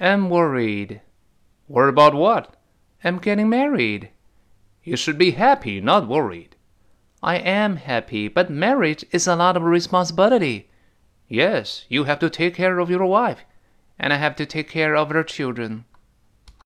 am worried. Worried about what? am getting married. You should be happy, not worried. I am happy, but marriage is a lot of responsibility. Yes, you have to take care of your wife. And I have to take care of her children.